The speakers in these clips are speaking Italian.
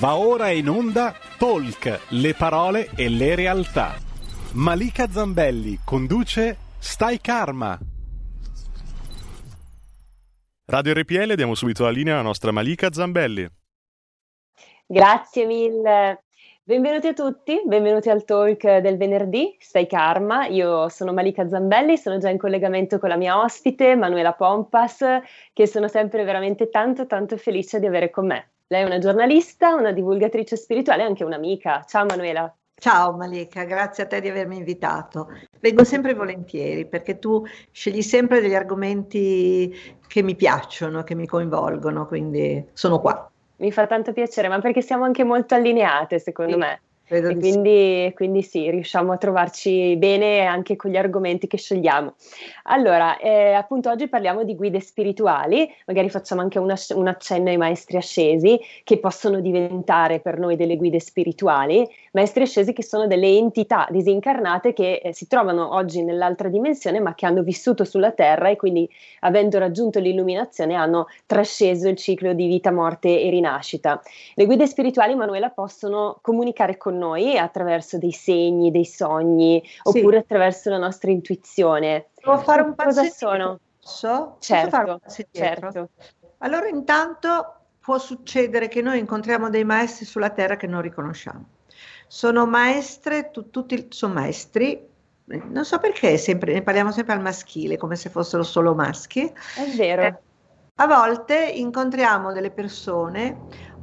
Va ora in onda Talk, le parole e le realtà. Malika Zambelli conduce Stai Karma. Radio RPL, diamo subito la linea alla nostra Malika Zambelli. Grazie mille. Benvenuti a tutti, benvenuti al talk del venerdì, Stai Karma. Io sono Malika Zambelli, sono già in collegamento con la mia ospite, Manuela Pompas, che sono sempre veramente tanto tanto felice di avere con me. Lei è una giornalista, una divulgatrice spirituale e anche un'amica. Ciao Manuela. Ciao Malika, grazie a te di avermi invitato. Vengo sempre volentieri perché tu scegli sempre degli argomenti che mi piacciono, che mi coinvolgono, quindi sono qua. Mi fa tanto piacere, ma perché siamo anche molto allineate, secondo sì. me. E quindi, sì. quindi, sì, riusciamo a trovarci bene anche con gli argomenti che scegliamo. Allora, eh, appunto oggi parliamo di guide spirituali, magari facciamo anche una, un accenno ai maestri ascesi che possono diventare per noi delle guide spirituali, maestri ascesi che sono delle entità disincarnate che eh, si trovano oggi nell'altra dimensione ma che hanno vissuto sulla Terra e quindi avendo raggiunto l'illuminazione hanno trasceso il ciclo di vita, morte e rinascita. Le guide spirituali, Manuela, possono comunicare con noi attraverso dei segni, dei sogni, sì. oppure attraverso la nostra intuizione. Devo fare un passo sono? Posso? Certo, Posso certo. Allora intanto può succedere che noi incontriamo dei maestri sulla terra che non riconosciamo. Sono maestre, tu, tutti sono maestri, non so perché sempre, ne parliamo sempre al maschile, come se fossero solo maschi. È vero. Eh, a volte incontriamo delle persone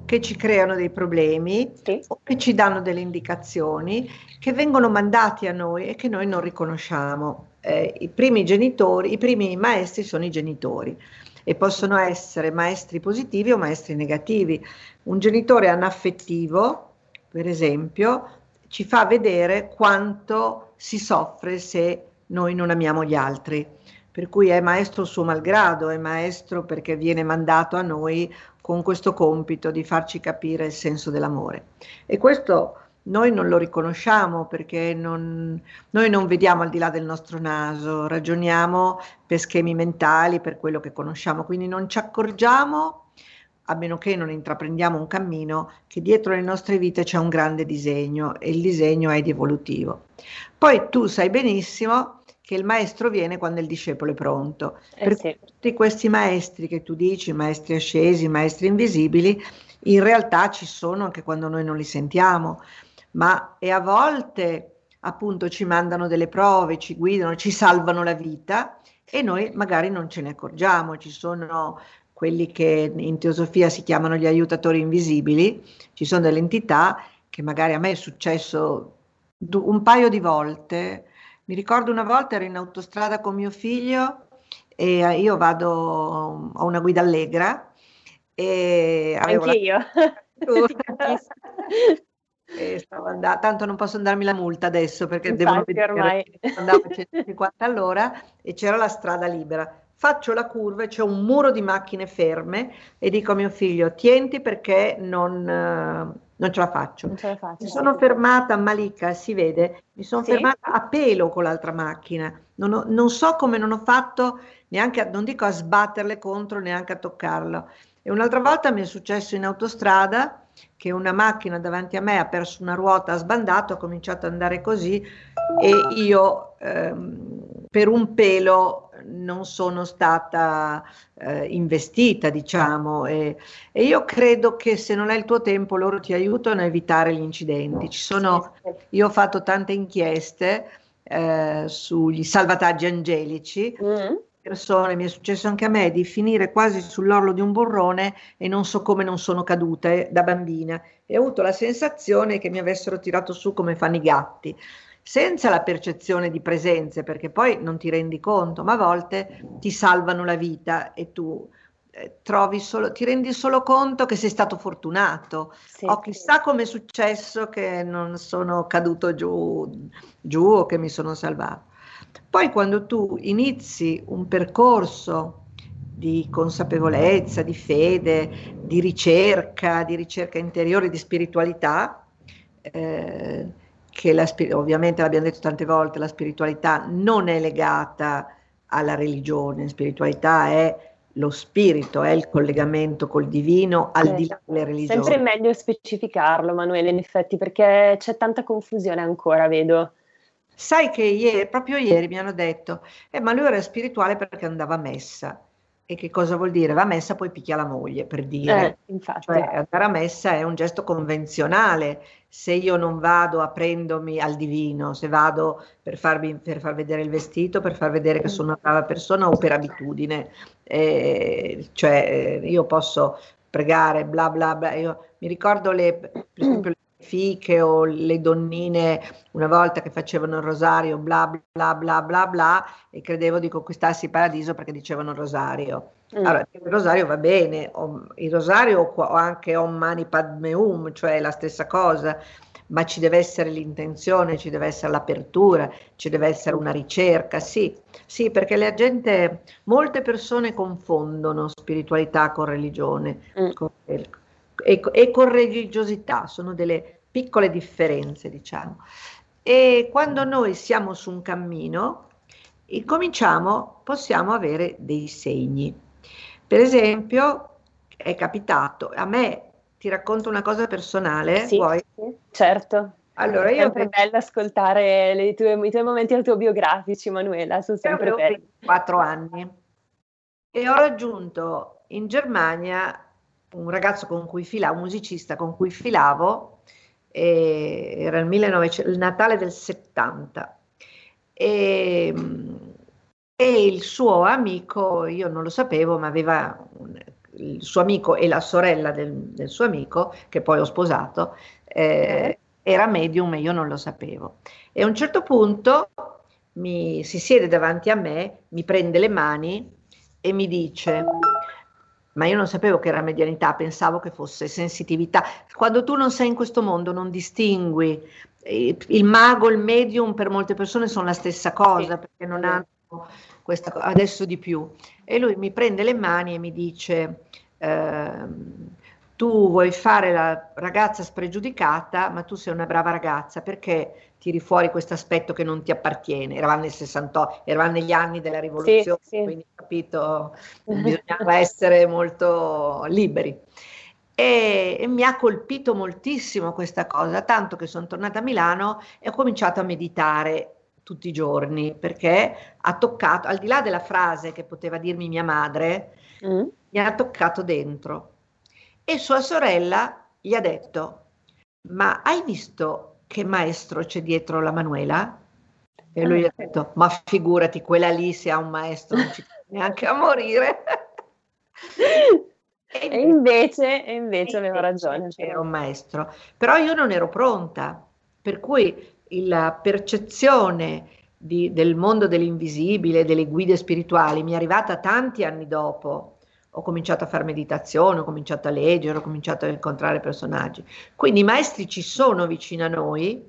che ci creano dei problemi sì. o che ci danno delle indicazioni che vengono mandati a noi e che noi non riconosciamo. Eh, I primi genitori, i primi maestri sono i genitori e possono essere maestri positivi o maestri negativi. Un genitore anaffettivo, per esempio, ci fa vedere quanto si soffre se noi non amiamo gli altri. Per cui è maestro suo malgrado, è maestro perché viene mandato a noi con questo compito di farci capire il senso dell'amore. E questo noi non lo riconosciamo perché non, noi non vediamo al di là del nostro naso, ragioniamo per schemi mentali, per quello che conosciamo, quindi non ci accorgiamo, a meno che non intraprendiamo un cammino, che dietro le nostre vite c'è un grande disegno e il disegno è di evolutivo. Poi tu sai benissimo che il maestro viene quando il discepolo è pronto. Eh per sì. tutti questi maestri che tu dici, maestri ascesi, maestri invisibili, in realtà ci sono anche quando noi non li sentiamo, ma e a volte appunto ci mandano delle prove, ci guidano, ci salvano la vita e noi magari non ce ne accorgiamo. Ci sono quelli che in teosofia si chiamano gli aiutatori invisibili, ci sono delle entità che magari a me è successo un paio di volte mi ricordo una volta ero in autostrada con mio figlio e eh, io vado a una guida allegra e avevo Anche io. e stavo andando, tanto non posso andarmi la multa adesso perché Infatti, devono vedere ormai. andavo a 150 all'ora e c'era la strada libera. Faccio la curva e c'è un muro di macchine ferme e dico a mio figlio tienti perché non, eh, non ce la faccio. Ce la faccio mi sono fermata a Malika, si vede, mi sono sì? fermata a pelo con l'altra macchina. Non, ho, non, so come non ho fatto neanche, a, non dico a sbatterle contro, neanche a toccarlo. E un'altra volta mi è successo in autostrada che una macchina davanti a me ha perso una ruota, ha sbandato, ha cominciato ad andare così e io ehm, per un pelo non sono stata eh, investita, diciamo, e, e, io credo che se non è il tuo tempo loro ti aiutano a evitare gli incidenti. Ci sono, io ho fatto tante inchieste eh, sugli salvataggi angelici. Mm. Persone, mi è successo anche a me di finire quasi sull'orlo di un burrone e non so come non sono caduta eh, da bambina e ho avuto la sensazione che mi avessero tirato su come fanno i gatti senza la percezione di presenze, perché poi non ti rendi conto, ma a volte ti salvano la vita e tu eh, trovi solo, ti rendi solo conto che sei stato fortunato. Sì, oh, chissà sì. come è successo che non sono caduto giù, giù o che mi sono salvato. Poi quando tu inizi un percorso di consapevolezza, di fede, di ricerca, di ricerca interiore, di spiritualità, eh, che la, ovviamente l'abbiamo detto tante volte, la spiritualità non è legata alla religione, la spiritualità è lo spirito è il collegamento col divino al di là delle religioni. Sempre meglio specificarlo, Manuele, in effetti, perché c'è tanta confusione ancora, vedo. Sai che ieri, proprio ieri mi hanno detto, eh, ma lui era spirituale perché andava a messa. E che cosa vuol dire? Va a messa poi picchia la moglie, per dire. Eh, infatti. Cioè, andare a messa è un gesto convenzionale. Se io non vado aprendomi al divino, se vado per, farmi, per far vedere il vestito, per far vedere che sono una brava persona o per abitudine. Eh, cioè, io posso pregare, bla bla bla. Io mi ricordo le, per esempio, fiche o le donnine una volta che facevano il rosario bla bla bla bla bla e credevo di conquistarsi il paradiso perché dicevano il rosario. Mm. Allora, il rosario va bene, il rosario o anche Om Mani Padme Hum, cioè la stessa cosa, ma ci deve essere l'intenzione, ci deve essere l'apertura, ci deve essere una ricerca, sì, sì, perché la gente, molte persone confondono spiritualità con religione, mm. con, e, e con religiosità, sono delle piccole differenze, diciamo. E quando noi siamo su un cammino, incominciamo, possiamo avere dei segni. Per esempio, è capitato, a me ti racconto una cosa personale, sì, vuoi? Certo. Allora, è sempre bello ascoltare tue, i tuoi momenti autobiografici, Manuela, sono sempre belli. 4 anni e ho raggiunto in Germania un ragazzo con cui filavo, un musicista con cui filavo, era il, 1900, il Natale del 70 e, e, il suo amico, io non lo sapevo, ma aveva un, il suo amico e la sorella del, del, suo amico, che poi ho sposato, eh, era medium e io non lo sapevo. E a un certo punto mi, si siede davanti a me, mi prende le mani e mi dice ma io non sapevo che era medianità, pensavo che fosse sensitività. Quando tu non sei in questo mondo, non distingui. Il mago, il medium per molte persone sono la stessa cosa perché non hanno questa cosa, adesso di più. E lui mi prende le mani e mi dice: eh, Tu vuoi fare la ragazza spregiudicata, ma tu sei una brava ragazza perché tiri fuori questo aspetto che non ti appartiene. Eravamo nel 68, eravamo negli anni della rivoluzione, sì, sì. quindi capito, bisognava essere molto liberi. E, e, mi ha colpito moltissimo questa cosa, tanto che sono tornata a Milano e ho cominciato a meditare tutti i giorni perché ha toccato, al di là della frase che poteva dirmi mia madre, mm. mi ha toccato dentro. E sua sorella gli ha detto, ma hai visto che maestro c'è dietro la Manuela? E lui ha detto, ma figurati, quella lì se ha un maestro non ci neanche a morire. e invece, e invece aveva ragione. Era un maestro. Però io non ero pronta, per cui la percezione di, del mondo dell'invisibile, delle guide spirituali, mi è arrivata tanti anni dopo ho cominciato a fare meditazione, ho cominciato a leggere, ho cominciato a incontrare personaggi. Quindi i maestri ci sono vicino a noi,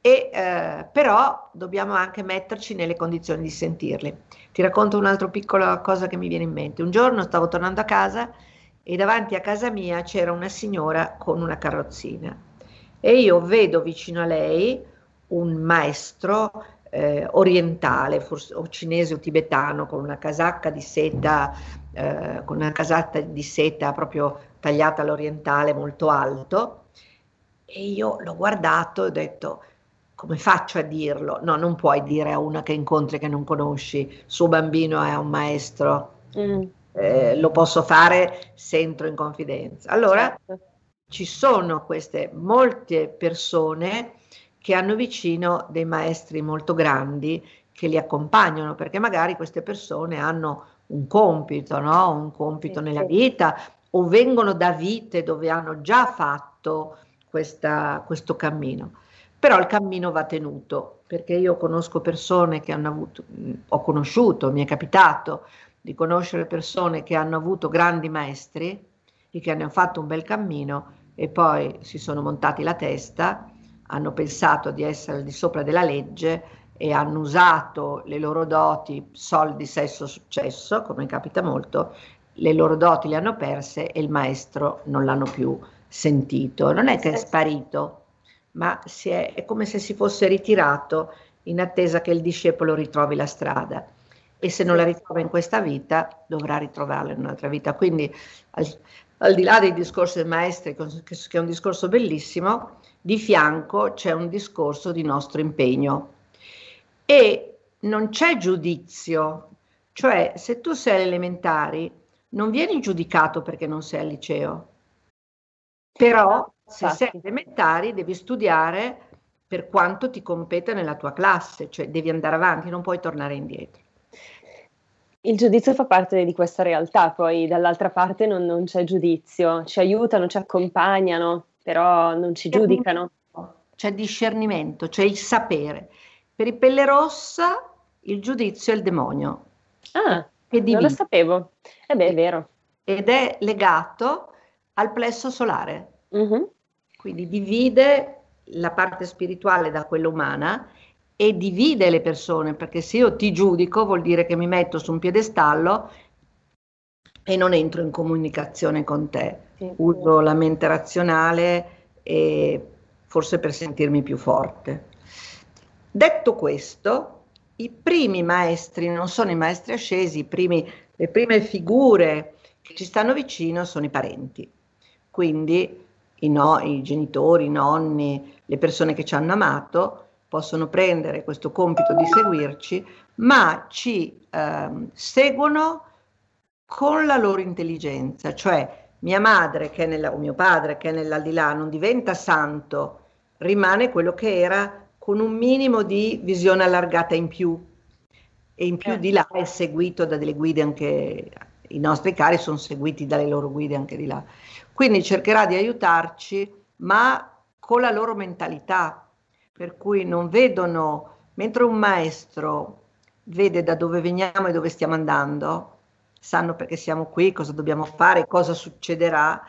e, eh, però dobbiamo anche metterci nelle condizioni di sentirli. Ti racconto un'altra piccola cosa che mi viene in mente. Un giorno stavo tornando a casa e davanti a casa mia c'era una signora con una carrozzina e io vedo vicino a lei un maestro eh, orientale, forse o cinese o tibetano, con una casacca di seta, eh, con una casacca di seta proprio tagliata all'orientale molto alto. E io l'ho guardato e ho detto, come faccio a dirlo? No, non puoi dire a una che incontri che non conosci, suo bambino è un maestro. Mm. Eh, lo posso fare se entro in confidenza. Allora, certo. ci sono queste molte persone che hanno vicino dei maestri molto grandi che li accompagnano, perché magari queste persone hanno un compito, no? un compito sì, nella sì. vita o vengono da vite dove hanno già fatto questa, questo cammino. Però il cammino va tenuto, perché io conosco persone che hanno avuto, ho conosciuto, mi è capitato di conoscere persone che hanno avuto grandi maestri e che hanno fatto un bel cammino e poi si sono montati la testa hanno pensato di essere al di sopra della legge e hanno usato le loro doti, soldi, sesso, successo, come capita molto, le loro doti le hanno perse e il maestro non l'hanno più sentito. Non è che è sparito, ma è, è come se si fosse ritirato in attesa che il discepolo ritrovi la strada. e se non la ritrova in questa vita dovrà ritrovarla in un'altra vita. Quindi al di là dei discorsi dei maestri, che è un discorso bellissimo, di fianco c'è un discorso di nostro impegno. E non c'è giudizio, cioè se tu sei elementari non vieni giudicato perché non sei al liceo, però se sei elementari devi studiare per quanto ti compete nella tua classe, cioè devi andare avanti, non puoi tornare indietro. Il giudizio fa parte di questa realtà, poi dall'altra parte non, non c'è giudizio, ci aiutano, ci accompagnano, però non ci giudicano. C'è discernimento, c'è il sapere. Per il pelle rossa il giudizio è il demonio. Ah, non lo sapevo. E beh, è vero. Ed è legato al plesso solare. Mm-hmm. Quindi divide la parte spirituale da quella umana e divide le persone, perché se io ti giudico vuol dire che mi metto su un piedestallo e non entro in comunicazione con te. Sì, Uso la mente razionale e forse per sentirmi più forte. Detto questo, i primi maestri non sono i maestri ascesi, primi, le prime figure che ci stanno vicino sono i parenti. Quindi i, no, i genitori, i nonni, le persone che ci hanno amato possono prendere questo compito di seguirci, ma ci eh, seguono con la loro intelligenza, cioè mia madre che è nella, o mio padre che è nell'aldilà non diventa santo, rimane quello che era con un minimo di visione allargata in più. E in più di là è seguito da delle guide anche i nostri cari sono seguiti dalle loro guide anche di là. Quindi cercherà di aiutarci, ma con la loro mentalità, per cui non vedono, mentre un maestro vede da dove veniamo e dove stiamo andando, sanno perché siamo qui, cosa dobbiamo fare, cosa succederà,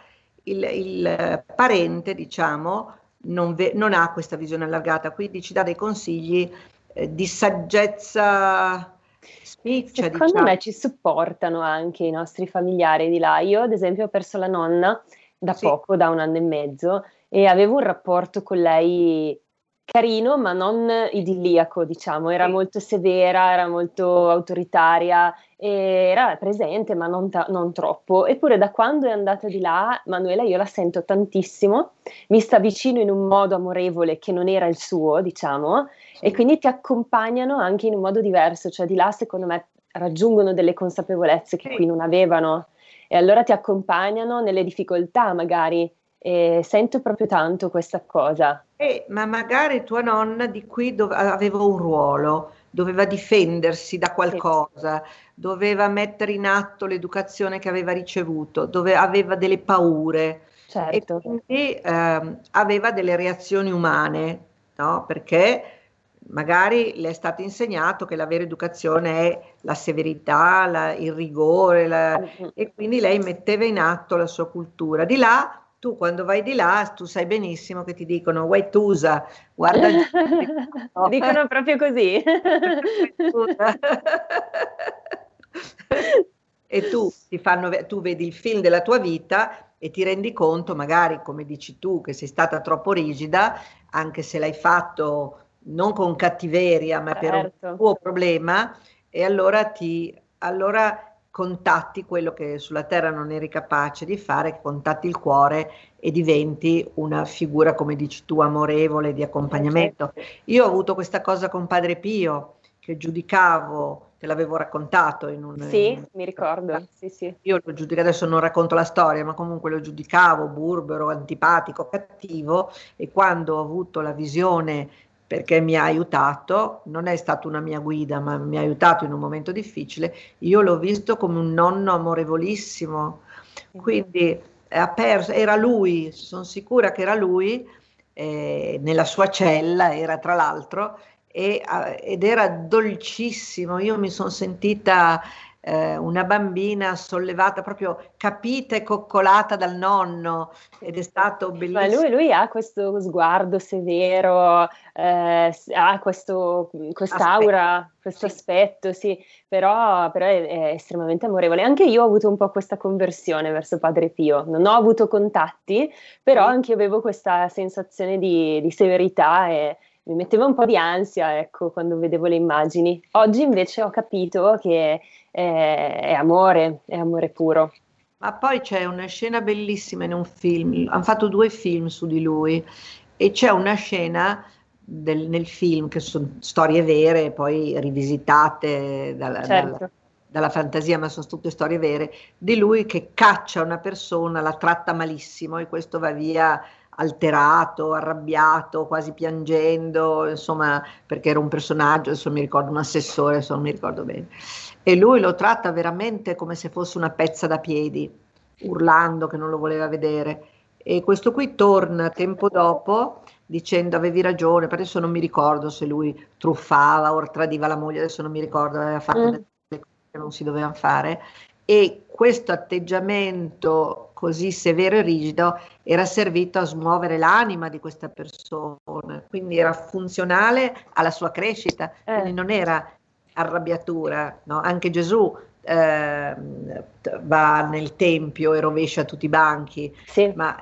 il, il parente, diciamo, non, ve, non, ha questa visione allargata, quindi ci dà dei consigli eh, di saggezza spiccia. Secondo diciamo. me ci supportano anche i nostri familiari di là. Io, ad esempio, ho perso la nonna da sì. poco, da un anno e mezzo, e avevo un rapporto con lei carino, ma non idilliaco, diciamo, era molto severa, era molto autoritaria, era presente, ma non, ta- non, troppo. Eppure da quando è andata di là, Manuela, io la sento tantissimo, mi sta vicino in un modo amorevole che non era il suo, diciamo, e quindi ti accompagnano anche in un modo diverso, cioè di là secondo me raggiungono delle consapevolezze che qui non avevano. E allora ti accompagnano nelle difficoltà magari e sento proprio tanto questa cosa. Eh, ma magari tua nonna di qui dove, aveva un ruolo, doveva difendersi da qualcosa, sì. doveva mettere in atto l'educazione che aveva ricevuto, dove aveva delle paure certo. e quindi eh, aveva delle reazioni umane, no? perché magari le è stato insegnato che la vera educazione è la severità, la, il rigore la, e quindi lei metteva in atto la sua cultura. Di là tu quando vai di là, tu sai benissimo che ti dicono Waitusa, guarda. no. Dicono proprio così. e tu, ti fanno, tu vedi il film della tua vita e ti rendi conto, magari come dici tu, che sei stata troppo rigida, anche se l'hai fatto non con cattiveria, ma certo. per un certo. tuo problema, e allora ti allora contatti quello che sulla terra non eri capace di fare, contatti il cuore e diventi una figura, come dici tu, amorevole, di accompagnamento. Io ho avuto questa cosa con Padre Pio, che giudicavo, te l'avevo raccontato in un... Sì, in, mi ricordo, sì, sì. Io lo giudico, adesso non racconto la storia, ma comunque lo giudicavo burbero, antipatico, cattivo e quando ho avuto la visione perché mi ha aiutato, non è stata una mia guida, ma mi ha aiutato in un momento difficile, io l'ho visto come un nonno amorevolissimo, quindi perso, era lui, sono sicura che era lui, eh, nella sua cella era tra l'altro, e, ed era dolcissimo, io mi sono sentita eh, una bambina sollevata, proprio capita e coccolata dal nonno ed è stato bellissimo. Ma lui, lui ha questo sguardo severo, eh, ha questo, quest'aura, questo sì. aspetto, sì, però, però è, è, estremamente amorevole. Anche io ho avuto un po' questa conversione verso Padre Pio, non ho avuto contatti, però sì. anche io avevo questa sensazione di, di severità e, mi metteva un po' di ansia, ecco, quando vedevo le immagini. Oggi invece ho capito che è, è amore, è amore puro. Ma poi c'è una scena bellissima in un film, hanno fatto due film su di lui e c'è una scena del, nel film che sono storie vere, poi rivisitate dalla, certo. dalla, dalla, fantasia, ma sono tutte storie vere, di lui che caccia una persona, la tratta malissimo e questo va via alterato, arrabbiato, quasi piangendo, insomma, perché era un personaggio, adesso mi ricordo un assessore, adesso non mi ricordo bene. E lui lo tratta veramente come se fosse una pezza da piedi, urlando che non lo voleva vedere. E questo qui torna tempo dopo dicendo avevi ragione, per adesso non mi ricordo se lui truffava o tradiva la moglie, adesso non mi ricordo, aveva fatto mm. delle cose che non si dovevano fare. E questo atteggiamento così severo e rigido era servito a smuovere l'anima di questa persona, quindi era funzionale alla sua crescita, eh. quindi non era arrabbiatura. No? Anche Gesù eh, va nel tempio e rovescia tutti i banchi, sì. ma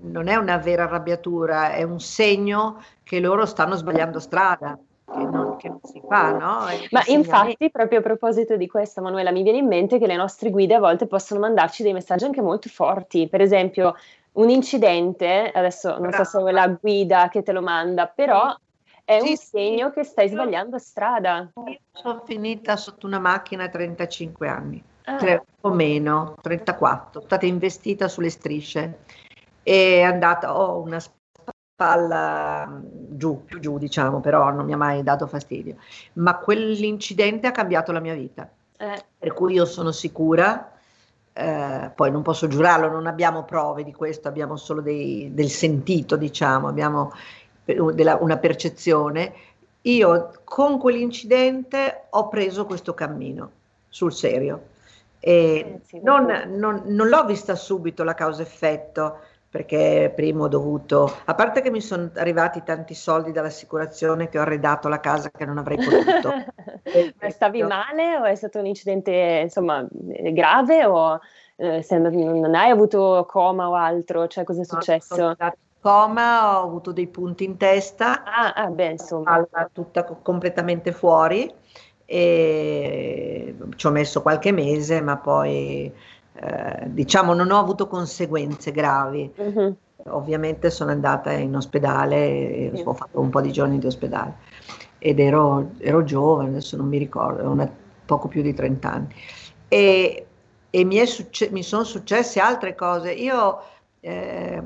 non è una vera arrabbiatura, è un segno che loro stanno sbagliando strada. Che non, che non, si fa, no? Ma infatti, proprio a proposito di questo, Manuela, mi viene in mente che le nostre guide a volte possono mandarci dei messaggi anche molto forti. Per esempio, un incidente, adesso non so se è la guida che te lo manda, però è sì, un segno sì. che stai sbagliando strada. Io sono finita sotto una macchina a 35 anni, ah. tre, o meno, 34, sono stata investita sulle strisce è andata, ho una spalla giù, più giù diciamo, però non mi ha mai dato fastidio. Ma quell'incidente ha cambiato la mia vita, eh. per cui io sono sicura, eh, poi non posso giurarlo, non abbiamo prove di questo, abbiamo solo dei, del sentito, diciamo, abbiamo della, una percezione. Io con quell'incidente ho preso questo cammino sul serio. E eh, non, non, non l'ho vista subito la causa-effetto, perché prima ho dovuto, a parte che mi sono arrivati tanti soldi dall'assicurazione che ho arredato la casa che non avrei potuto. Ma stavi male o è stato un incidente insomma grave o eh, non hai avuto coma o altro? Cioè cosa è successo? No, coma, ho avuto dei punti in testa, ah, ah beh, insomma. tutta completamente fuori e ci ho messo qualche mese ma poi eh, diciamo non ho avuto conseguenze gravi. Uh-huh. Ovviamente sono andata in ospedale, e ho fatto un po' di giorni di ospedale ed ero, ero giovane, adesso non mi ricordo, una, poco più di 30 anni. E, e mi, succe- mi, sono successe altre cose. Io eh,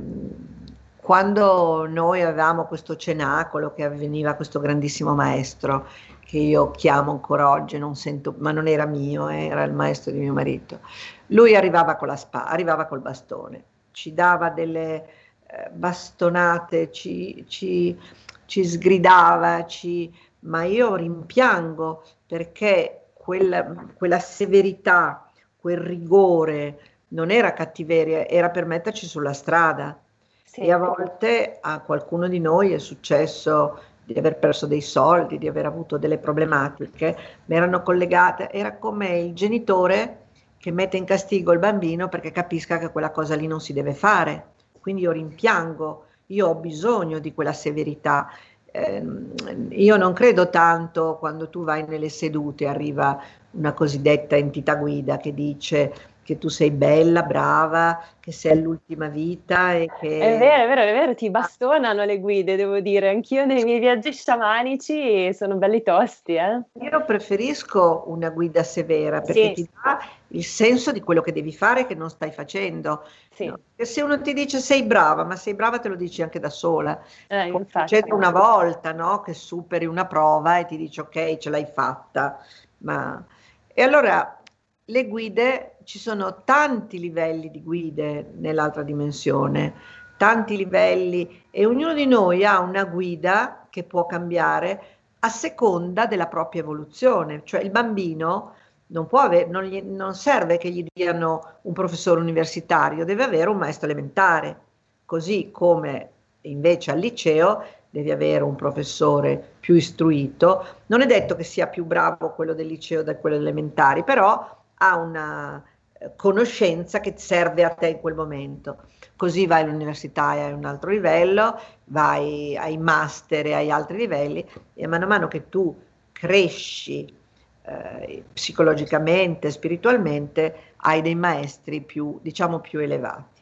quando noi avevamo questo cenacolo che avveniva questo grandissimo maestro, che io chiamo ancora oggi, non sento, ma non era mio, eh, era il maestro di mio marito, lui arrivava con la spada, arrivava col bastone, ci dava delle eh, bastonate, ci, ci, ci sgridava, ci, ma io rimpiango perché quella, quella severità, quel rigore non era cattiveria, era per metterci sulla strada. Sì. E a volte a qualcuno di noi è successo di aver perso dei soldi, di aver avuto delle problematiche, mi erano collegate, era come il genitore che mette in castigo il bambino perché capisca che quella cosa lì non si deve fare. Quindi io rimpiango, io ho bisogno di quella severità. Eh, io non credo tanto quando tu vai nelle sedute, arriva una cosiddetta entità guida che dice che tu sei bella, brava, che sei all'ultima vita e che... È vero, è vero, è vero, ti bastonano le guide, devo dire. Anch'io nei miei viaggi sciamanici sono belli tosti, eh. Io preferisco una guida severa perché sì. ti dà il senso di quello che devi fare che non stai facendo. Sì. No? Se uno ti dice sei brava, ma sei brava te lo dici anche da sola. Eh, Succede una volta, no? Che superi una prova e ti dici ok, ce l'hai fatta. Ma... E allora le guide, ci sono tanti livelli di guide nell'altra dimensione, tanti livelli e ognuno di noi ha una guida che può cambiare a seconda della propria evoluzione, cioè il bambino non, può avere, non, gli, non serve che gli diano un professore universitario, deve avere un maestro elementare, così come invece al liceo devi avere un professore più istruito. Non è detto che sia più bravo quello del liceo da quello elementari, però ha una, eh, conoscenza che serve a te in quel momento. Così vai all'università e hai un altro livello, vai ai master e ai altri livelli e mano a mano che tu cresci eh, psicologicamente, spiritualmente, hai dei maestri più, diciamo, più elevati.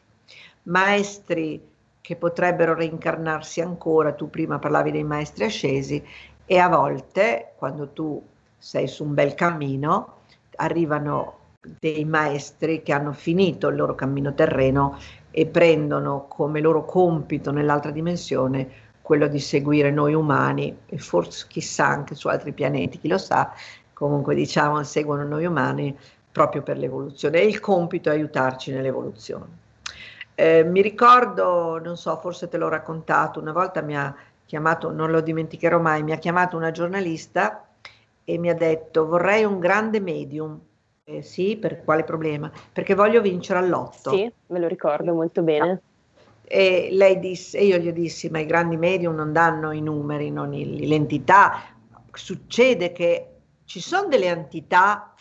Maestri che potrebbero reincarnarsi ancora, tu prima parlavi dei maestri ascesi e a volte quando tu sei su un bel cammino arrivano dei maestri che hanno finito il loro cammino terreno e prendono come loro compito nell'altra dimensione quello di seguire noi umani e forse chissà anche su altri pianeti, chi lo sa, comunque diciamo seguono noi umani proprio per l'evoluzione e il compito è aiutarci nell'evoluzione. Eh, mi ricordo, non so, forse te l'ho raccontato, una volta mi ha chiamato, non lo dimenticherò mai, mi ha chiamato una giornalista e mi ha detto vorrei un grande medium. Eh, sì, per quale problema? Perché voglio vincere all'otto. Sì, me lo ricordo molto bene. E lei disse, e io gli dissi, ma i grandi medium non danno i numeri, non l'entità. Succede che ci sono delle entità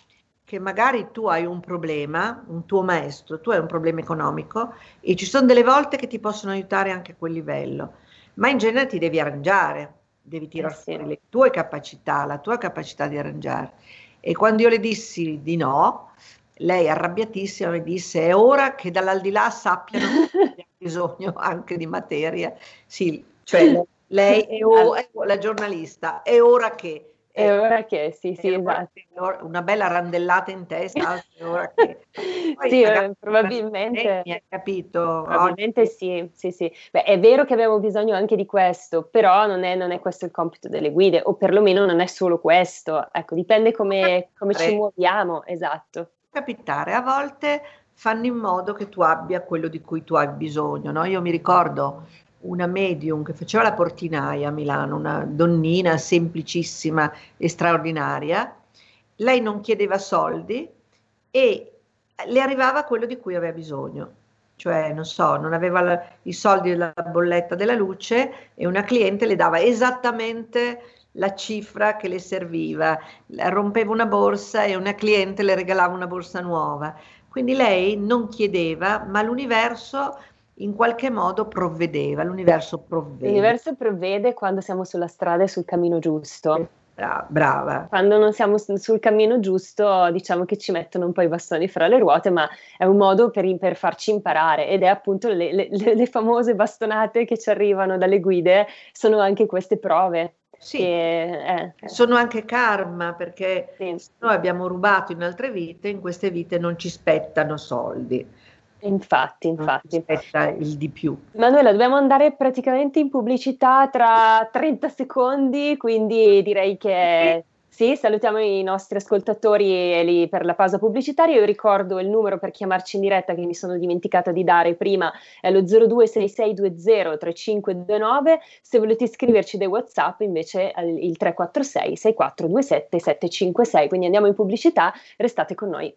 che magari tu hai un problema, un tuo maestro, tu hai un problema economico e ci sono delle volte che ti possono aiutare anche a quel livello, ma in genere ti devi arrangiare, devi tirare eh sì. fuori le tue capacità, la tua capacità di arrangiare. E quando io le dissi di no, lei arrabbiatissima mi disse è ora che dall'aldilà sappiano che bisogno anche di materia. Sì, cioè lei è, o, è la giornalista, è ora che e eh, ora che sì, sì, esatto. Una bella randellata in testa, ora che... Poi, sì, ragazzi, probabilmente. Mi hai capito? Probabilmente Oggi. sì, sì, sì. Beh, è vero che abbiamo bisogno anche di questo, però non è, non è, questo il compito delle guide, o perlomeno non è solo questo. Ecco, dipende come, come ci muoviamo, esatto. Capitare, a volte fanno in modo che tu abbia quello di cui tu hai bisogno, no? Io mi ricordo una medium che faceva la portinaia a Milano, una donnina semplicissima e straordinaria. Lei non chiedeva soldi e le arrivava quello di cui aveva bisogno. Cioè, non so, non aveva la, i soldi della bolletta della luce e una cliente le dava esattamente la cifra che le serviva. Rompeva una borsa e una cliente le regalava una borsa nuova. Quindi lei non chiedeva, ma l'universo in qualche modo provvedeva, l'universo provvede. L'universo provvede quando siamo sulla strada e sul cammino giusto. Bra- brava. Quando non siamo sul cammino giusto, diciamo che ci mettono un po' i bastoni fra le ruote, ma è un modo per, per farci imparare ed è appunto le, le, le, famose bastonate che ci arrivano dalle guide, sono anche queste prove. Sì, che, eh. sono anche karma perché sì. noi abbiamo rubato in altre vite, in queste vite non ci spettano soldi. Infatti, infatti. Aspetta il di più. Manuela, dobbiamo andare praticamente in pubblicità tra 30 secondi, quindi direi che sì, salutiamo i nostri ascoltatori lì per la pausa pubblicitaria. Io ricordo il numero per chiamarci in diretta che mi sono dimenticata di dare prima, è lo 0266203529. Se volete iscriverci dai WhatsApp invece è il 346 6427 756. Quindi andiamo in pubblicità, restate con noi.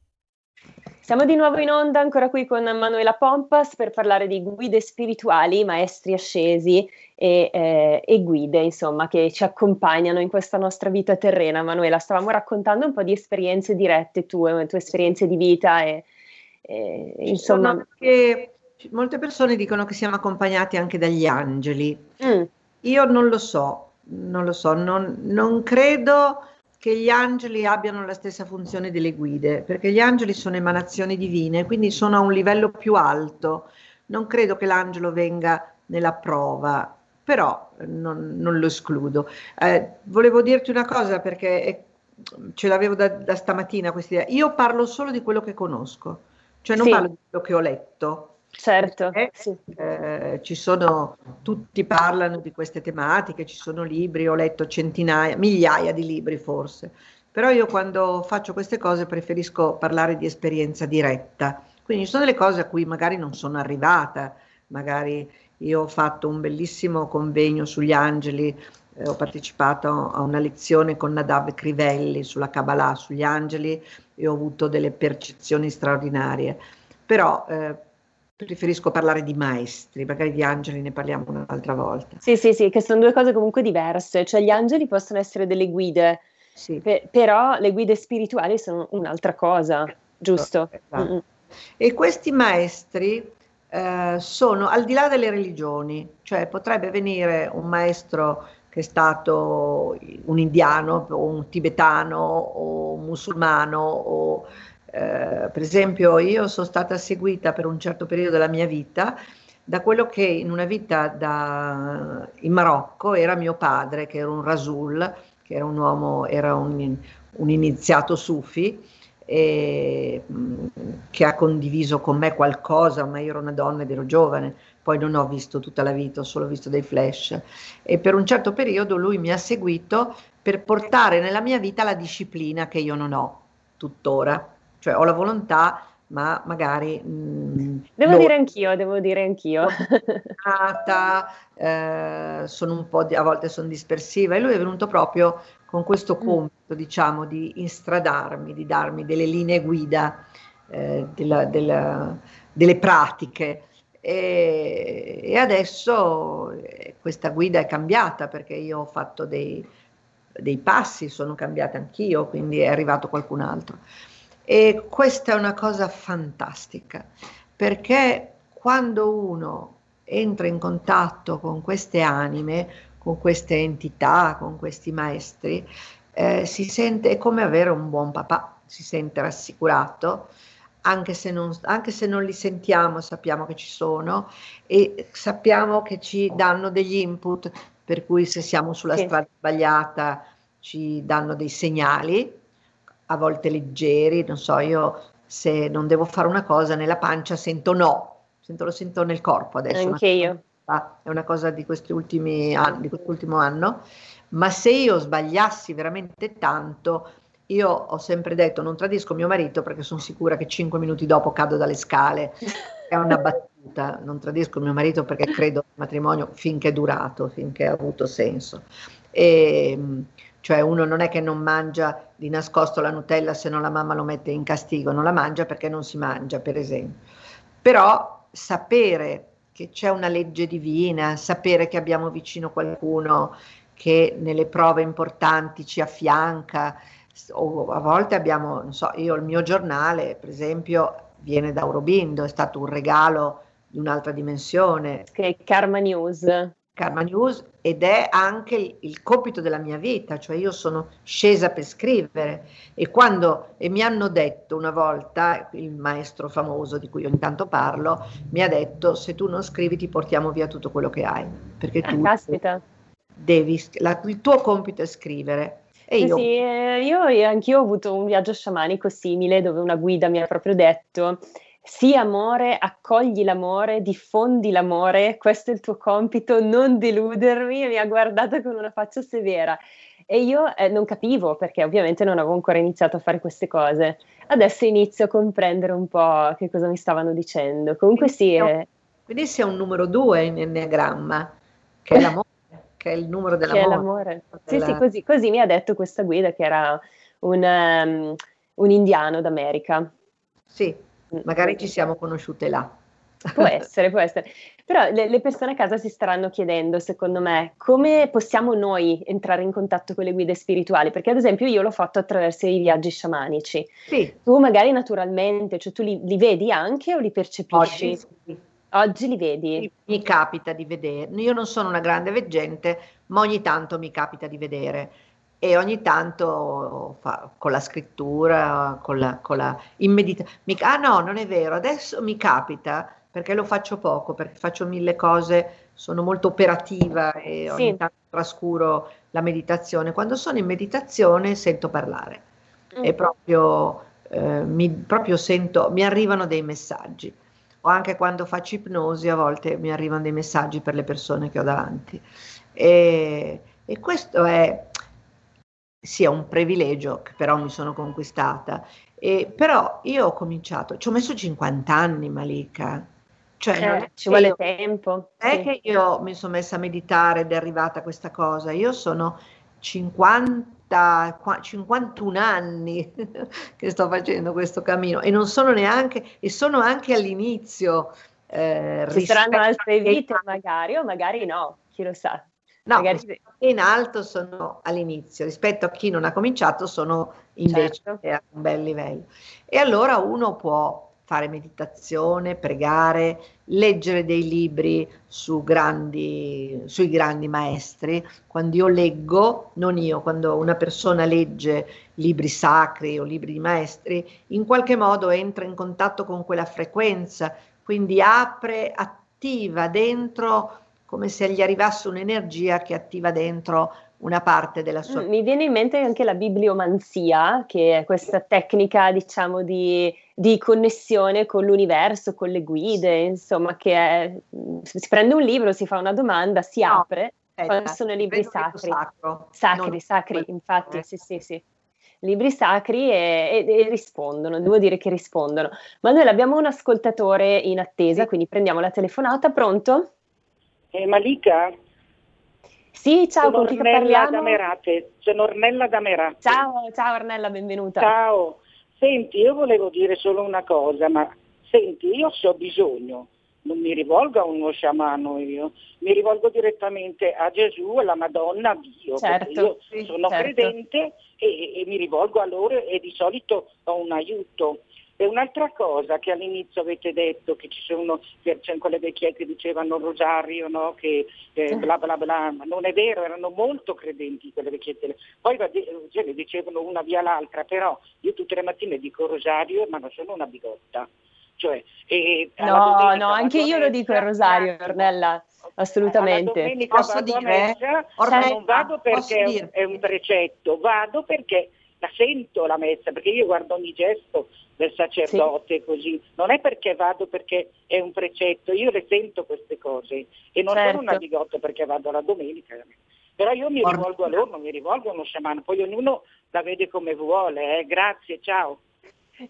Siamo di nuovo in onda ancora qui con Manuela Pompas per parlare di guide spirituali, maestri ascesi e, eh, e, guide, insomma, che ci accompagnano in questa nostra vita terrena. Manuela, stavamo raccontando un po' di esperienze dirette tue, tue esperienze di vita e, e insomma... Anche, molte persone dicono che siamo accompagnati anche dagli angeli. Mm. Io non lo so, non lo so, non, non credo che gli angeli abbiano la stessa funzione delle guide, perché gli angeli sono emanazioni divine, quindi sono a un livello più alto. Non credo che l'angelo venga nella prova, però non, non lo escludo. Eh, volevo dirti una cosa perché è, ce l'avevo da, da stamattina questa idea. Io parlo solo di quello che conosco, cioè non sì. parlo di quello che ho letto. Certo, eh, sì. eh, ci sono, tutti parlano di queste tematiche, ci sono libri, ho letto centinaia, migliaia di libri forse, però io quando faccio queste cose preferisco parlare di esperienza diretta, quindi ci sono delle cose a cui magari non sono arrivata, magari io ho fatto un bellissimo convegno sugli angeli, eh, ho partecipato a una lezione con Nadav Crivelli sulla Kabbalah, sugli angeli e ho avuto delle percezioni straordinarie, però eh, preferisco parlare di maestri, magari di angeli ne parliamo un'altra volta. Sì, sì, sì, che sono due cose comunque diverse, cioè gli angeli possono essere delle guide, sì. pe- però le guide spirituali sono un'altra cosa, giusto? Esatto. E questi maestri eh, sono al di là delle religioni, cioè potrebbe venire un maestro che è stato un indiano o un tibetano o un musulmano o eh, per esempio, io sono stata seguita per un certo periodo della mia vita da quello che in una vita da, in Marocco era mio padre, che era un Rasul, che era un uomo, era un, un iniziato sufi, e, che ha condiviso con me qualcosa, ma io ero una donna ed ero giovane, poi non ho visto tutta la vita, ho solo visto dei flash. E per un certo periodo lui mi ha seguito per portare nella mia vita la disciplina che io non ho tuttora cioè ho la volontà, ma magari... Mh, mm, devo dire anch'io, devo dire anch'io. eh, sono un po' di, a volte sono dispersiva e lui è venuto proprio con questo mm. compito, diciamo, di instradarmi, di darmi delle linee guida, eh, della, della, delle pratiche. E, e, adesso eh, questa guida è cambiata perché io ho fatto dei, dei passi, sono cambiata anch'io, quindi è arrivato qualcun altro. E questa è una cosa fantastica, perché quando uno entra in contatto con queste anime, con queste entità, con questi maestri, eh, si sente, è come avere un buon papà, si sente rassicurato, anche se, non, anche se non li sentiamo, sappiamo che ci sono e sappiamo che ci danno degli input, per cui se siamo sulla sì. strada sbagliata ci danno dei segnali a volte leggeri, non so, io se non devo fare una cosa nella pancia sento no, sento, lo sento nel corpo adesso. Anche io. È una cosa di questi ultimi anni, di quest'ultimo anno, ma se io sbagliassi veramente tanto, io ho sempre detto non tradisco mio marito perché sono sicura che cinque minuti dopo cado dalle scale. È una battuta, non tradisco mio marito perché credo nel matrimonio finché è durato, finché ha avuto senso. E, cioè uno non è che non mangia di nascosto la Nutella se non la mamma lo mette in castigo, non la mangia perché non si mangia, per esempio. Però sapere che c'è una legge divina, sapere che abbiamo vicino qualcuno che nelle prove importanti ci affianca, o a volte abbiamo, non so, io il mio giornale, per esempio, viene da Aurobindo, è stato un regalo di un'altra dimensione. Che è Karma News. Karma News ed è anche il, il, compito della mia vita, cioè io sono scesa per scrivere. E quando e mi hanno detto una volta il maestro famoso di cui ogni tanto parlo mi ha detto se tu non scrivi ti portiamo via tutto quello che hai perché tu ah, devi la, il tuo compito è scrivere. E io... Sì, eh, io anch'io ho avuto un viaggio sciamanico simile dove una guida mi ha proprio detto Sii amore, accogli l'amore, diffondi l'amore, questo è il tuo compito, non deludermi. Mi ha guardato con una faccia severa. e io eh, non capivo perché ovviamente non avevo ancora iniziato a fare queste cose. Adesso inizio a comprendere un po' che cosa mi stavano dicendo. Comunque sì. È... Quindi sia un numero due in enneagramma, che è l'amore, che è il numero dell'amore. Che è l'amore. Sì, della... sì, così, così, mi ha detto questa guida che era un, um, un indiano d'America. Sì. Magari ci siamo conosciute là. Può essere, può essere. Però le, le, persone a casa si staranno chiedendo, secondo me, come possiamo noi entrare in contatto con le guide spirituali? Perché ad esempio io l'ho fatto attraverso i viaggi sciamanici. Sì. Tu magari naturalmente, cioè tu li, li vedi anche o li percepisci? Oggi, sì. Oggi li vedi? Mi capita di vedere. Io non sono una grande veggente, ma ogni tanto mi capita di vedere e ogni tanto fa, con la scrittura, con la, con la in meditazione. Ah no, non è vero, adesso mi capita perché lo faccio poco, perché faccio mille cose, sono molto operativa e sì. ogni tanto trascuro la meditazione. Quando sono in meditazione sento parlare mm. e proprio, eh, mi, proprio sento, mi arrivano dei messaggi. O anche quando faccio ipnosi a volte mi arrivano dei messaggi per le persone che ho davanti. E, e questo è sia un privilegio che però mi sono conquistata. E, però io ho cominciato, ci ho messo 50 anni Malika, cioè, eh, ci vuole io, tempo. Non è sì. che io mi sono messa a meditare ed è arrivata questa cosa, io sono 50, 51 anni che sto facendo questo cammino e non sono neanche, e sono anche all'inizio. Eh, Ci saranno altre vite magari o magari no, chi lo sa. No, magari... in alto sono all'inizio, rispetto a chi non ha cominciato sono invece certo. a un bel livello. E allora uno può fare meditazione, pregare, leggere dei libri su grandi, sui grandi maestri. Quando io leggo, non io, quando una persona legge libri sacri o libri di maestri, in qualche modo entra in contatto con quella frequenza, quindi apre, attiva dentro come se gli arrivasse un'energia che attiva dentro una parte della sua... Mm, mi viene in mente anche la bibliomanzia, che è questa tecnica, diciamo, di, di connessione con l'universo, con le guide, insomma, che è, si prende un libro, si fa una domanda, si no, apre, quando sono libri sacri. Sacro, sacri, sacri, infatti, eh. sì, sì, sì. Libri sacri e, e, e, rispondono, devo dire che rispondono. Manuela, abbiamo un ascoltatore in attesa, sì. quindi prendiamo la telefonata, pronto? Eh, Malika? Sì, ciao, sono con chi parliamo? Da Merate. Sono Ornella da Merate. Ciao, ciao Ornella, benvenuta. Ciao. Senti, io volevo dire solo una cosa, ma senti, io se ho bisogno, non mi rivolgo a uno sciamano io, mi rivolgo direttamente a Gesù, alla Madonna, a Dio, certo, io sì, sono certo. credente e, e mi rivolgo a loro e di solito ho un aiuto. E un'altra cosa che all'inizio avete detto, che ci sono, c'è quelle vecchie che dicevano rosario, no? che eh, bla bla bla, ma non è vero, erano molto credenti quelle vecchiette. Poi cioè, le dicevano una via l'altra, però io tutte le mattine dico rosario, ma non sono una bigotta. Cioè, no, no, anche io lo dico il rosario, Ornella, assolutamente. Posso dire? Messa, Ornella, non vado perché è un precetto, vado perché la sento la messa, perché io guardo ogni gesto del sacerdote sì. così, non è perché vado perché è un precetto, io le sento queste cose e non certo. sono una bigotta perché vado la domenica, però io mi rivolgo a loro, non mi rivolgo a uno sciamano, poi ognuno la vede come vuole, eh. grazie, ciao.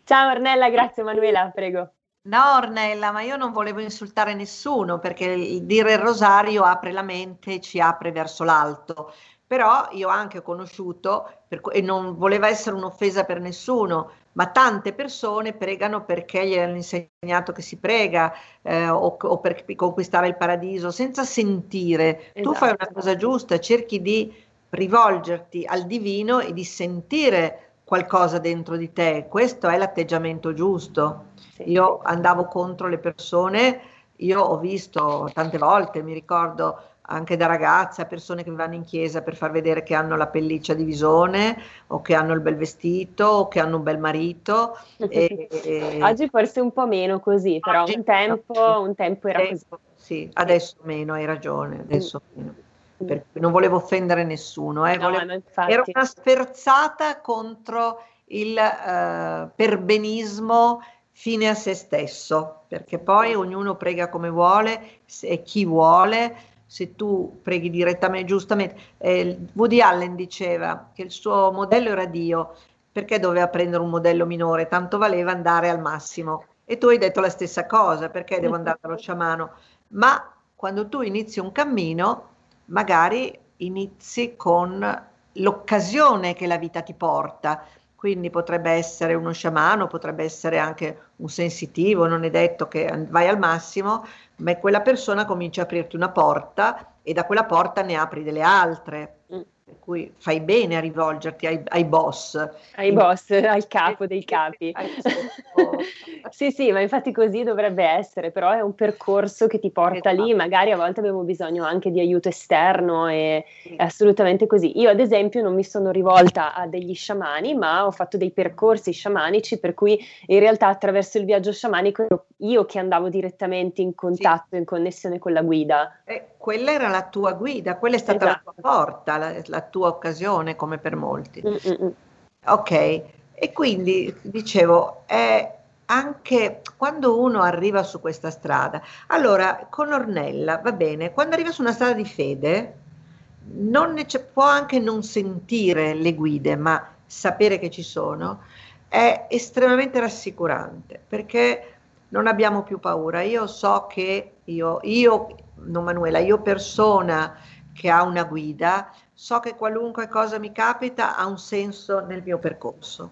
Ciao Ornella, grazie Manuela, prego. No Ornella, ma io non volevo insultare nessuno perché il dire il rosario apre la mente, ci apre verso l'alto però io ho anche conosciuto, per, e non voleva essere un'offesa per nessuno, ma tante persone pregano perché gli hanno insegnato che si prega eh, o, o, per conquistare il paradiso, senza sentire. Esatto. Tu fai una esatto. cosa giusta, cerchi di rivolgerti al divino e di sentire qualcosa dentro di te, questo è l'atteggiamento giusto. Sì. Io andavo contro le persone, io ho visto tante volte, mi ricordo anche da ragazze a persone che vanno in chiesa per far vedere che hanno la pelliccia di visone o che hanno il bel vestito o che hanno un bel marito. e, e... Oggi forse un po' meno così, però un tempo, un tempo era così. Sì, adesso meno, hai ragione, adesso mm. meno. Per non volevo offendere nessuno, eh, volevo... no, era una sferzata contro il uh, perbenismo fine a se stesso, perché poi ognuno prega come vuole e chi vuole, se tu preghi direttamente, giustamente, eh, Woody Allen diceva che il suo modello era Dio, perché doveva prendere un modello minore, tanto valeva andare al massimo. E tu hai detto la stessa cosa, perché devo andare dallo sciamano? Ma quando tu inizi un cammino, magari inizi con l'occasione che la vita ti porta. Quindi potrebbe essere uno sciamano, potrebbe essere anche un sensitivo, non è detto che vai al massimo, ma quella persona comincia a aprirti una porta e da quella porta ne apri delle altre. Mm per cui fai bene a rivolgerti ai, ai boss. Ai boss, al capo dei capi. sì, sì, ma infatti così dovrebbe essere, però è un percorso che ti porta esatto. lì, magari a volte abbiamo bisogno anche di aiuto esterno e sì. è assolutamente così. Io ad esempio non mi sono rivolta a degli sciamani, ma ho fatto dei percorsi sciamanici per cui in realtà attraverso il viaggio sciamanico io che andavo direttamente in contatto, sì. in connessione con la guida. Eh, quella era la tua guida, quella è stata esatto. la tua porta, la, la, tua occasione come per molti. Mm-mm. Ok, e quindi dicevo, è anche quando uno arriva su questa strada, allora con Ornella va bene, quando arriva su una strada di fede, non ne può anche non sentire le guide, ma sapere che ci sono è estremamente rassicurante perché non abbiamo più paura. Io so che io, io non Manuela, io persona che ha una guida, so che qualunque cosa mi capita ha un senso nel mio percorso.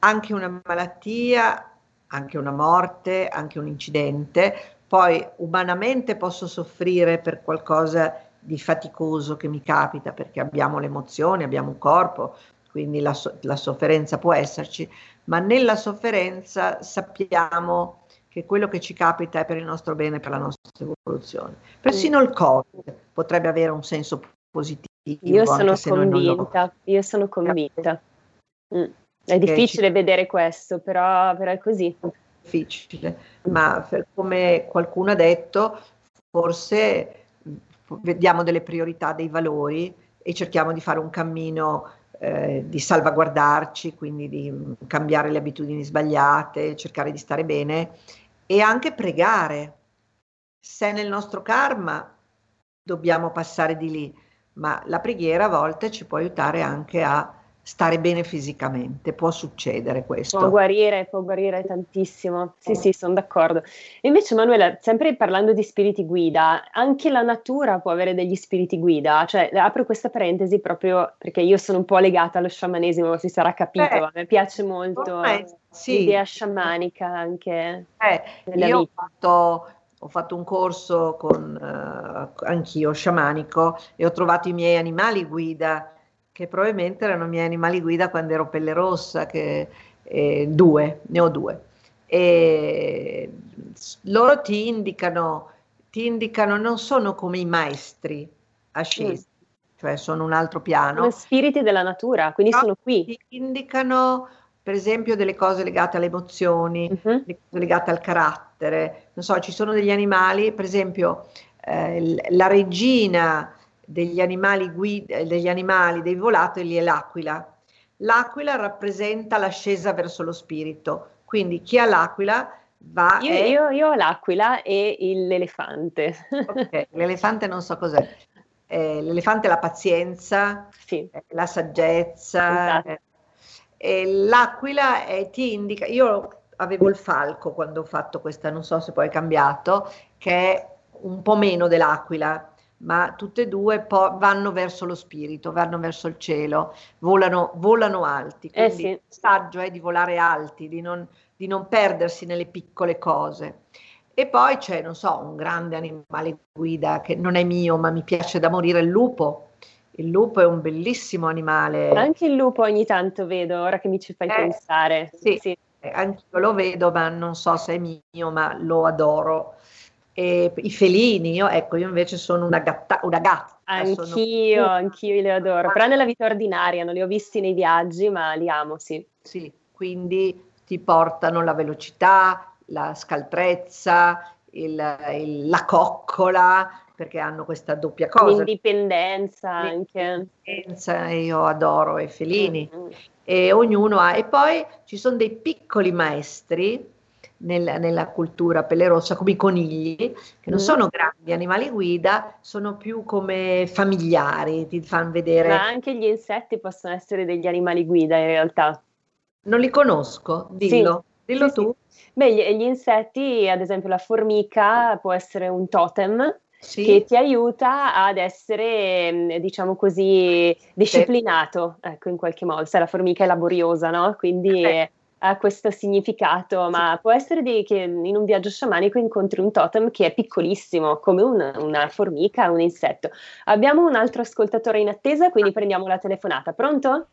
Anche una malattia, anche una morte, anche un incidente. Poi umanamente posso soffrire per qualcosa di faticoso che mi capita perché abbiamo le emozioni, abbiamo un corpo, quindi la, so- la sofferenza può esserci, ma nella sofferenza sappiamo che quello che ci capita è per il nostro bene, per la nostra evoluzione. Persino il Covid potrebbe avere un senso positivo. Io sono convinta, io sono convinta. Mm. È difficile ci... vedere questo, però, però, è così. Difficile, ma come qualcuno ha detto, forse vediamo delle priorità, dei valori e cerchiamo di fare un cammino eh, di salvaguardarci, quindi di cambiare le abitudini sbagliate, cercare di stare bene e anche pregare. Se nel nostro karma dobbiamo passare di lì, ma la preghiera a volte ci può aiutare anche a stare bene fisicamente, può succedere questo. Può guarire, può guarire tantissimo. Sì, sì, sono d'accordo. Invece Manuela, sempre parlando di spiriti guida, anche la natura può avere degli spiriti guida, cioè apro questa parentesi proprio perché io sono un po' legata allo sciamanesimo, si sarà capito, eh, a me piace molto sì. l'idea sciamanica anche. Eh, io ho fatto, ho fatto, un corso con, uh, anch'io sciamanico e ho trovato i miei animali guida che probabilmente erano i miei animali guida quando ero pelle rossa, che, eh, due, ne ho due. E loro ti indicano, ti indicano, non sono come i maestri ascesi, mm. cioè sono un altro piano. Sono spiriti della natura, quindi no, sono qui. Ti indicano, per esempio, delle cose legate alle emozioni, uh-huh. legate al carattere. Non so, ci sono degli animali, per esempio, eh, la regina degli animali, guida, degli animali dei volatili è l'aquila. L'aquila rappresenta l'ascesa verso lo spirito, quindi chi ha l'aquila va... Io, è... io, io ho l'aquila e l'elefante. Ok, l'elefante non so cos'è. Eh, l'elefante è la pazienza, sì. la saggezza. Esatto. Eh, l'aquila è, ti indica, io avevo il falco quando ho fatto questa, non so se poi è cambiato, che è un po' meno dell'aquila, ma tutte e due po- vanno verso lo spirito, vanno verso il cielo, volano, volano alti. Eh quindi eh sì. il saggio è di volare alti, di non, di non perdersi nelle piccole cose. E poi c'è, non so, un grande animale guida che non è mio, ma mi piace da morire, il lupo. Il lupo è un bellissimo animale. Anche il lupo ogni tanto vedo, ora che mi ci fai eh, pensare. Sì, sì. Eh, anch'io lo vedo, ma non so se è mio, ma lo adoro e i felini, io, ecco, io invece sono una, gatta, una gatta. Anch'io, sono... anch'io li adoro, però nella vita ordinaria non li ho visti nei viaggi, ma li amo, sì. Sì, quindi ti portano la velocità, la scaltrezza, il, il, la coccola, perché hanno questa doppia cosa. L'indipendenza anche. L'indipendenza, io adoro i felini. Mm-hmm. E ognuno ha, e poi ci sono dei piccoli maestri nel, nella cultura pelle rossa, come i conigli, che non mm. sono grandi animali guida, sono più come familiari, ti fanno vedere. Ma anche gli insetti possono essere degli animali guida in realtà. Non li conosco, dillo. Sì. Dillo sì, tu. Sì. Beh, gli, gli, insetti, ad esempio la formica può essere un totem sì. che ti aiuta ad essere, mm, diciamo così, disciplinato, ecco, in qualche modo. Sai, la formica è laboriosa, no? Quindi eh. Ha questo significato, ma sì. può essere di, che in un viaggio sciamanico incontri un totem che è piccolissimo, come un, una formica, un insetto. Abbiamo un altro ascoltatore in attesa, quindi prendiamo la telefonata. Pronto?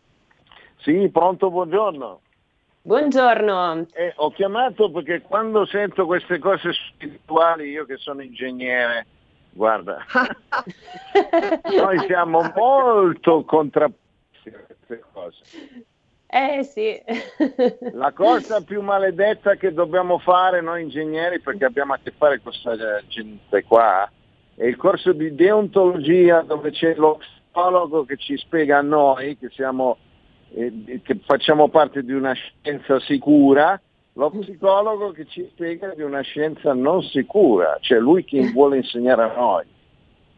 Sì, pronto, buongiorno. Buongiorno. Eh, ho chiamato perché quando sento queste cose spirituali, io che sono ingegnere, guarda, noi siamo molto contrapposti a queste cose. Eh sì. La cosa più maledetta che dobbiamo fare noi ingegneri, perché abbiamo a che fare con questa gente qua, è il corso di deontologia dove c'è lo psicologo che ci spiega a noi, che siamo eh, che facciamo parte di una scienza sicura, lo psicologo che ci spiega di una scienza non sicura, cioè lui che vuole insegnare a noi.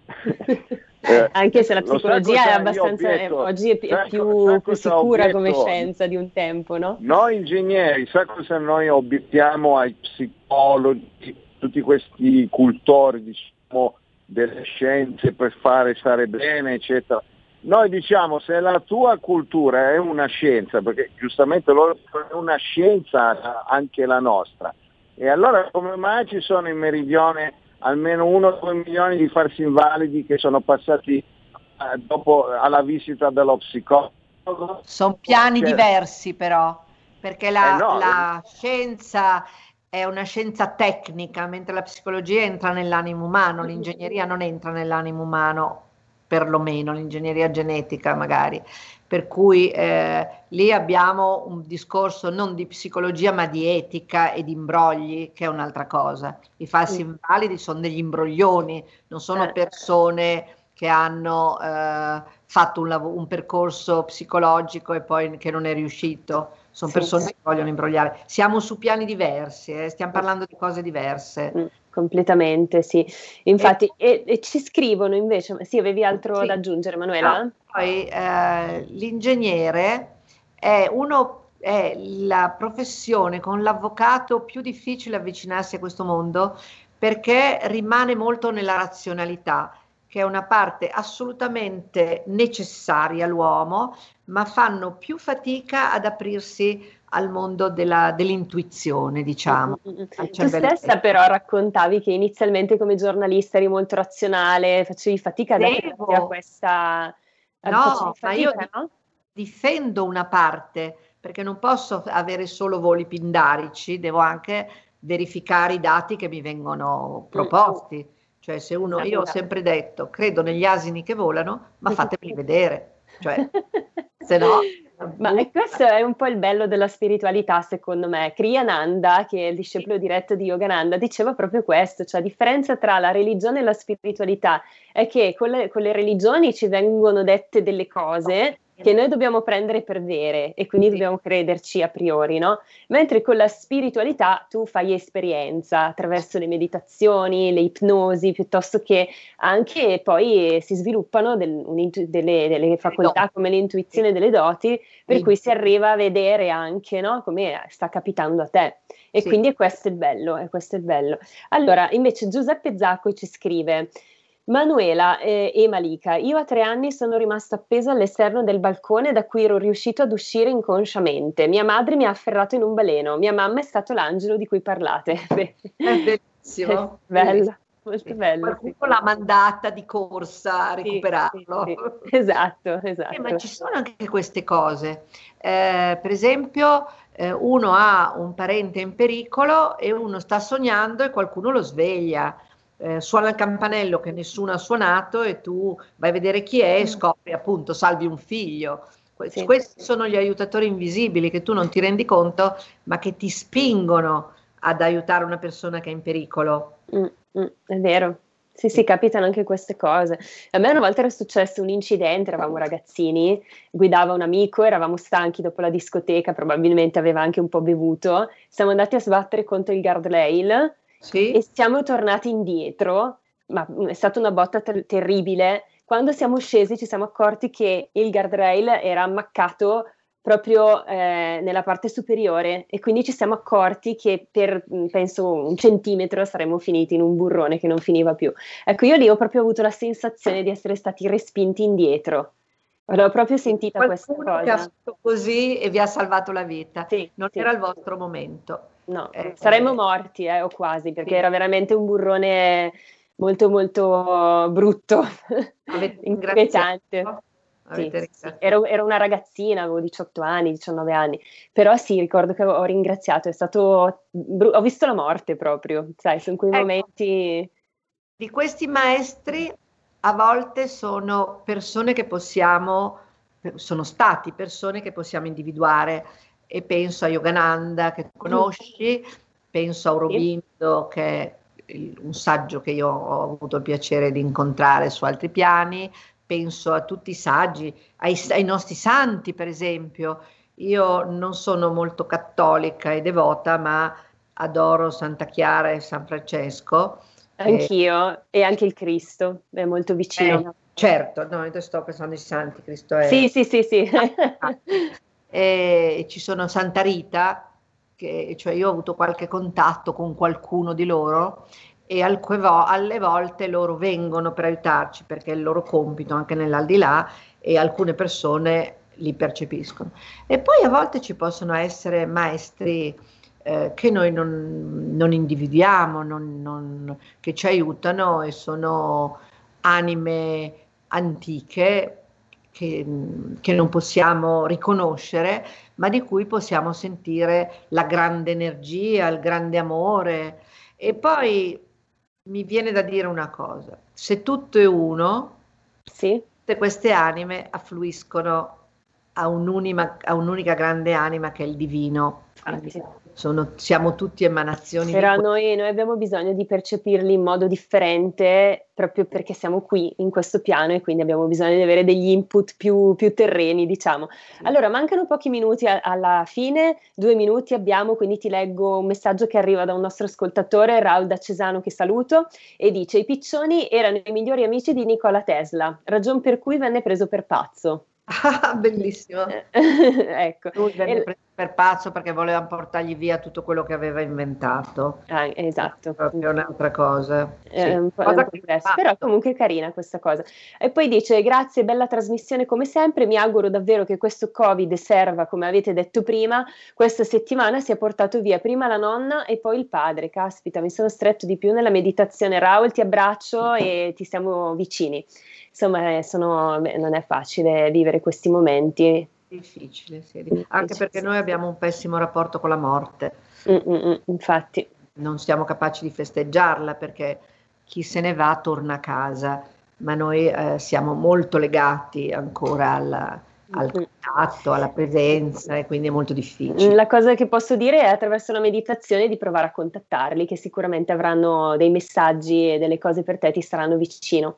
eh, Anche se la psicologia è abbastanza, obietto, oggi è, è più, più sicura come scienza di un tempo, no? Noi ingegneri, sa cosa noi obiettiamo ai psicologi, tutti questi cultori diciamo, delle scienze per fare stare bene, eccetera? Noi diciamo se la tua cultura è una scienza, perché giustamente loro è una scienza anche la nostra, e allora come mai ci sono in meridione almeno uno o due milioni di farsi invalidi che sono passati eh, dopo alla visita dello psicologo? Sono piani cioè, diversi però, perché la, eh no, la eh. scienza è una scienza tecnica, mentre la psicologia entra nell'animo umano, l'ingegneria non entra nell'animo umano perlomeno l'ingegneria genetica magari, per cui eh, lì abbiamo un discorso non di psicologia ma di etica e di imbrogli, che è un'altra cosa. I falsi invalidi sono degli imbroglioni, non sono certo. persone che hanno eh, fatto un, lav- un, percorso psicologico e poi che non è riuscito. Sono persone sì. che vogliono imbrogliare. Siamo su piani diversi, eh, stiamo parlando di cose diverse. Mm. Completamente, sì. Infatti, e, e, ci scrivono invece, sì, avevi altro sì. da aggiungere, Manuela? No, poi eh, l'ingegnere è, uno, è la professione con l'avvocato più difficile avvicinarsi a questo mondo perché rimane molto nella razionalità, che è una parte assolutamente necessaria all'uomo, ma fanno più fatica ad aprirsi al mondo della, dell'intuizione, diciamo. Mm-hmm. Tu stessa però raccontavi che inizialmente come giornalista eri molto razionale, facevi fatica ad aprirti a questa... No, fatica, ma io no? difendo una parte, perché non posso avere solo voli pindarici, devo anche verificare i dati che mi vengono proposti. Cioè, se uno, io ho sempre detto, credo negli asini che volano, ma fatemeli vedere. Cioè, se no ma questo è un po' il bello della spiritualità, secondo me. Kriyananda, che è il discepolo diretto di Yogananda, diceva proprio questo, cioè la differenza tra la religione e la spiritualità è che con le, con le religioni ci vengono dette delle cose che noi dobbiamo prendere per vere e quindi sì. dobbiamo crederci a priori, no? Mentre con la spiritualità tu fai esperienza attraverso le meditazioni, le ipnosi, piuttosto che anche poi si sviluppano del, delle, delle, facoltà come l'intuizione delle doti, per sì. cui si arriva a vedere anche no? come sta capitando a te. E sì. quindi questo è il bello, è questo è il bello. Allora, invece Giuseppe Zacco ci scrive Manuela eh, e Malika, io a tre anni sono rimasta appesa all'esterno del balcone da cui ero riuscito ad uscire inconsciamente. Mia madre mi ha afferrato in un baleno, mia mamma è stato l'angelo di cui parlate. È bellissimo. Bella. Molto bello. Qualcuno sì. l'ha mandata di corsa a recuperarlo. Sì, sì, esatto, esatto. Eh, ma ci sono anche queste cose. Eh, per esempio, eh, uno ha un parente in pericolo e uno sta sognando e qualcuno lo sveglia eh, suona il campanello che nessuno ha suonato e tu vai a vedere chi è e mm. scopri appunto salvi un figlio. Sì. Questi sono gli aiutatori invisibili che tu non ti rendi conto, ma che ti spingono ad aiutare una persona che è in pericolo. Mm, mm, è vero, sì, sì, capitano anche queste cose. A me una volta era successo un incidente, eravamo ragazzini, guidava un amico, eravamo stanchi dopo la discoteca, probabilmente aveva anche un po' bevuto, siamo andati a sbattere contro il guardrail sì. e siamo tornati indietro, ma è stata una botta ter- terribile. Quando siamo scesi ci siamo accorti che il guardrail era ammaccato proprio eh, nella parte superiore e quindi ci siamo accorti che per mm, penso un centimetro saremmo finiti in un burrone che non finiva più. Ecco, io lì ho proprio avuto la sensazione di essere stati respinti indietro. L'ho proprio sentita Qualcuno questa cosa. che ha fatto così e vi ha salvato la vita. Sì, non sì. era il vostro momento. No, eh, saremmo eh. morti, eh, o quasi, perché sì. era veramente un burrone molto molto brutto, inquietante. Sì, sì. Ero, ero, una ragazzina, avevo 18 anni, 19 anni, però sì, ricordo che ho ringraziato, è stato, bru- ho visto la morte proprio, sai, sono quei ecco, momenti... Di questi maestri a volte sono persone che possiamo, sono stati persone che possiamo individuare e penso a Yogananda che conosci, penso a Aurobindo che è un saggio che io ho avuto il piacere di incontrare su altri piani, penso a tutti i saggi, ai, ai, nostri santi per esempio. Io non sono molto cattolica e devota, ma adoro Santa Chiara e San Francesco. Anch'io, e, anche il Cristo, è molto vicino. Eh, certo, no, io sto pensando ai santi, Cristo è... Sì, sì, sì, sì. E ci sono Santa Rita, che, cioè io ho avuto qualche contatto con qualcuno di loro e alle volte loro vengono per aiutarci perché è il loro compito anche nell'aldilà e alcune persone li percepiscono. E poi a volte ci possono essere maestri eh, che noi non, non individuiamo, non, non, che ci aiutano e sono anime antiche che, che, non possiamo riconoscere, ma di cui possiamo sentire la grande energia, il grande amore. E poi mi viene da dire una cosa, se tutto è uno, sì. tutte queste anime affluiscono a, un'unima, a un'unica grande anima che è il divino. Sono, siamo tutti emanazioni. Però noi, noi, abbiamo bisogno di percepirli in modo differente proprio perché siamo qui in questo piano e quindi abbiamo bisogno di avere degli input più, più terreni, diciamo. Allora, mancano pochi minuti a, alla fine, due minuti abbiamo, quindi ti leggo un messaggio che arriva da un nostro ascoltatore, Raul da Cesano, che saluto, e dice: I piccioni erano i migliori amici di Nikola Tesla, ragion per cui venne preso per pazzo. Ah, bellissimo. ecco. Lui venne preso per pazzo perché voleva portargli via tutto quello che aveva inventato. Ah, esatto. È proprio un'altra cosa. Sì. un po', cosa un però comunque è carina questa cosa. E poi dice: Grazie, bella trasmissione come sempre. Mi auguro davvero che questo Covid serva, come avete detto prima. Questa settimana si è portato via prima la nonna e poi il padre. Caspita, mi sono stretto di più nella meditazione. Raul, ti abbraccio e ti siamo vicini insomma sono, beh, non è facile vivere questi momenti. Difficile, sì. anche perché noi abbiamo un pessimo rapporto con la morte. Mm-mm, infatti. Non siamo capaci di festeggiarla perché chi se ne va torna a casa, ma noi eh, siamo molto legati ancora alla, al contatto, alla presenza e quindi è molto difficile. La cosa che posso dire è attraverso la meditazione di provare a contattarli, che sicuramente avranno dei messaggi e delle cose per te, ti saranno vicino.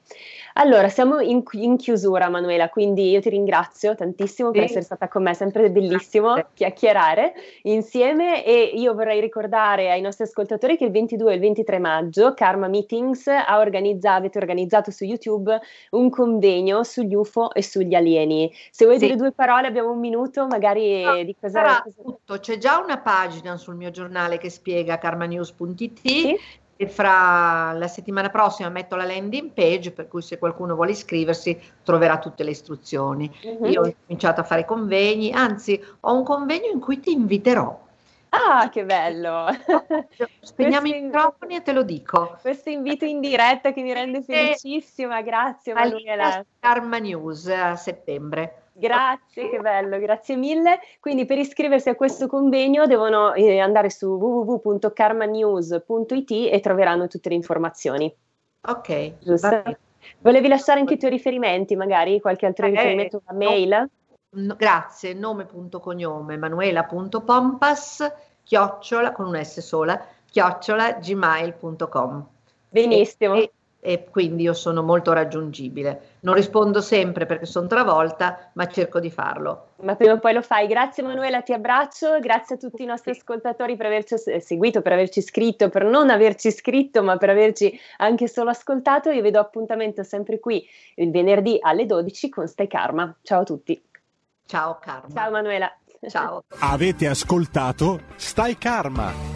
Allora, siamo in, in, chiusura, Manuela, quindi io ti ringrazio tantissimo sì. per essere stata con me, è sempre bellissimo Grazie. chiacchierare insieme e io vorrei ricordare ai nostri ascoltatori che il 22 e il 23 maggio Karma Meetings ha organizzato, avete organizzato su YouTube un convegno sugli UFO e sugli alieni. Se vuoi sì. dire due parole, abbiamo un minuto magari no, di cosa... Tutto. C'è già una pagina sul mio giornale che spiega karmanews.it sì e fra la settimana prossima metto la landing page per cui se qualcuno vuole iscriversi troverà tutte le istruzioni. Uh-huh. Io ho cominciato a fare convegni, anzi ho un convegno in cui ti inviterò. Ah, che bello! Spegniamo i microfoni e te lo dico. Questo invito in diretta che mi rende felicissima, grazie Manuela. Karma News a settembre. Grazie, che bello, grazie mille. Quindi per iscriversi a questo convegno devono eh, andare su www.karmanews.it e troveranno tutte le informazioni. Ok. Volevi lasciare anche i tuoi riferimenti, magari qualche altro eh, riferimento, una mail? No, grazie, nome.cognome manuela.pompas, chiocciola, con un S sola, chiocciola gmail.com. Benissimo. E, e quindi io sono molto raggiungibile. Non rispondo sempre perché sono travolta, ma cerco di farlo. Ma prima o poi lo fai. Grazie Manuela, ti abbraccio, grazie a tutti i nostri ascoltatori per averci seguito, per averci scritto, per non averci scritto, ma per averci anche solo ascoltato. Io vi do appuntamento sempre qui il venerdì alle 12 con Stai Karma. Ciao a tutti. Ciao Karma. Ciao Manuela. Ciao. Avete ascoltato Stai Karma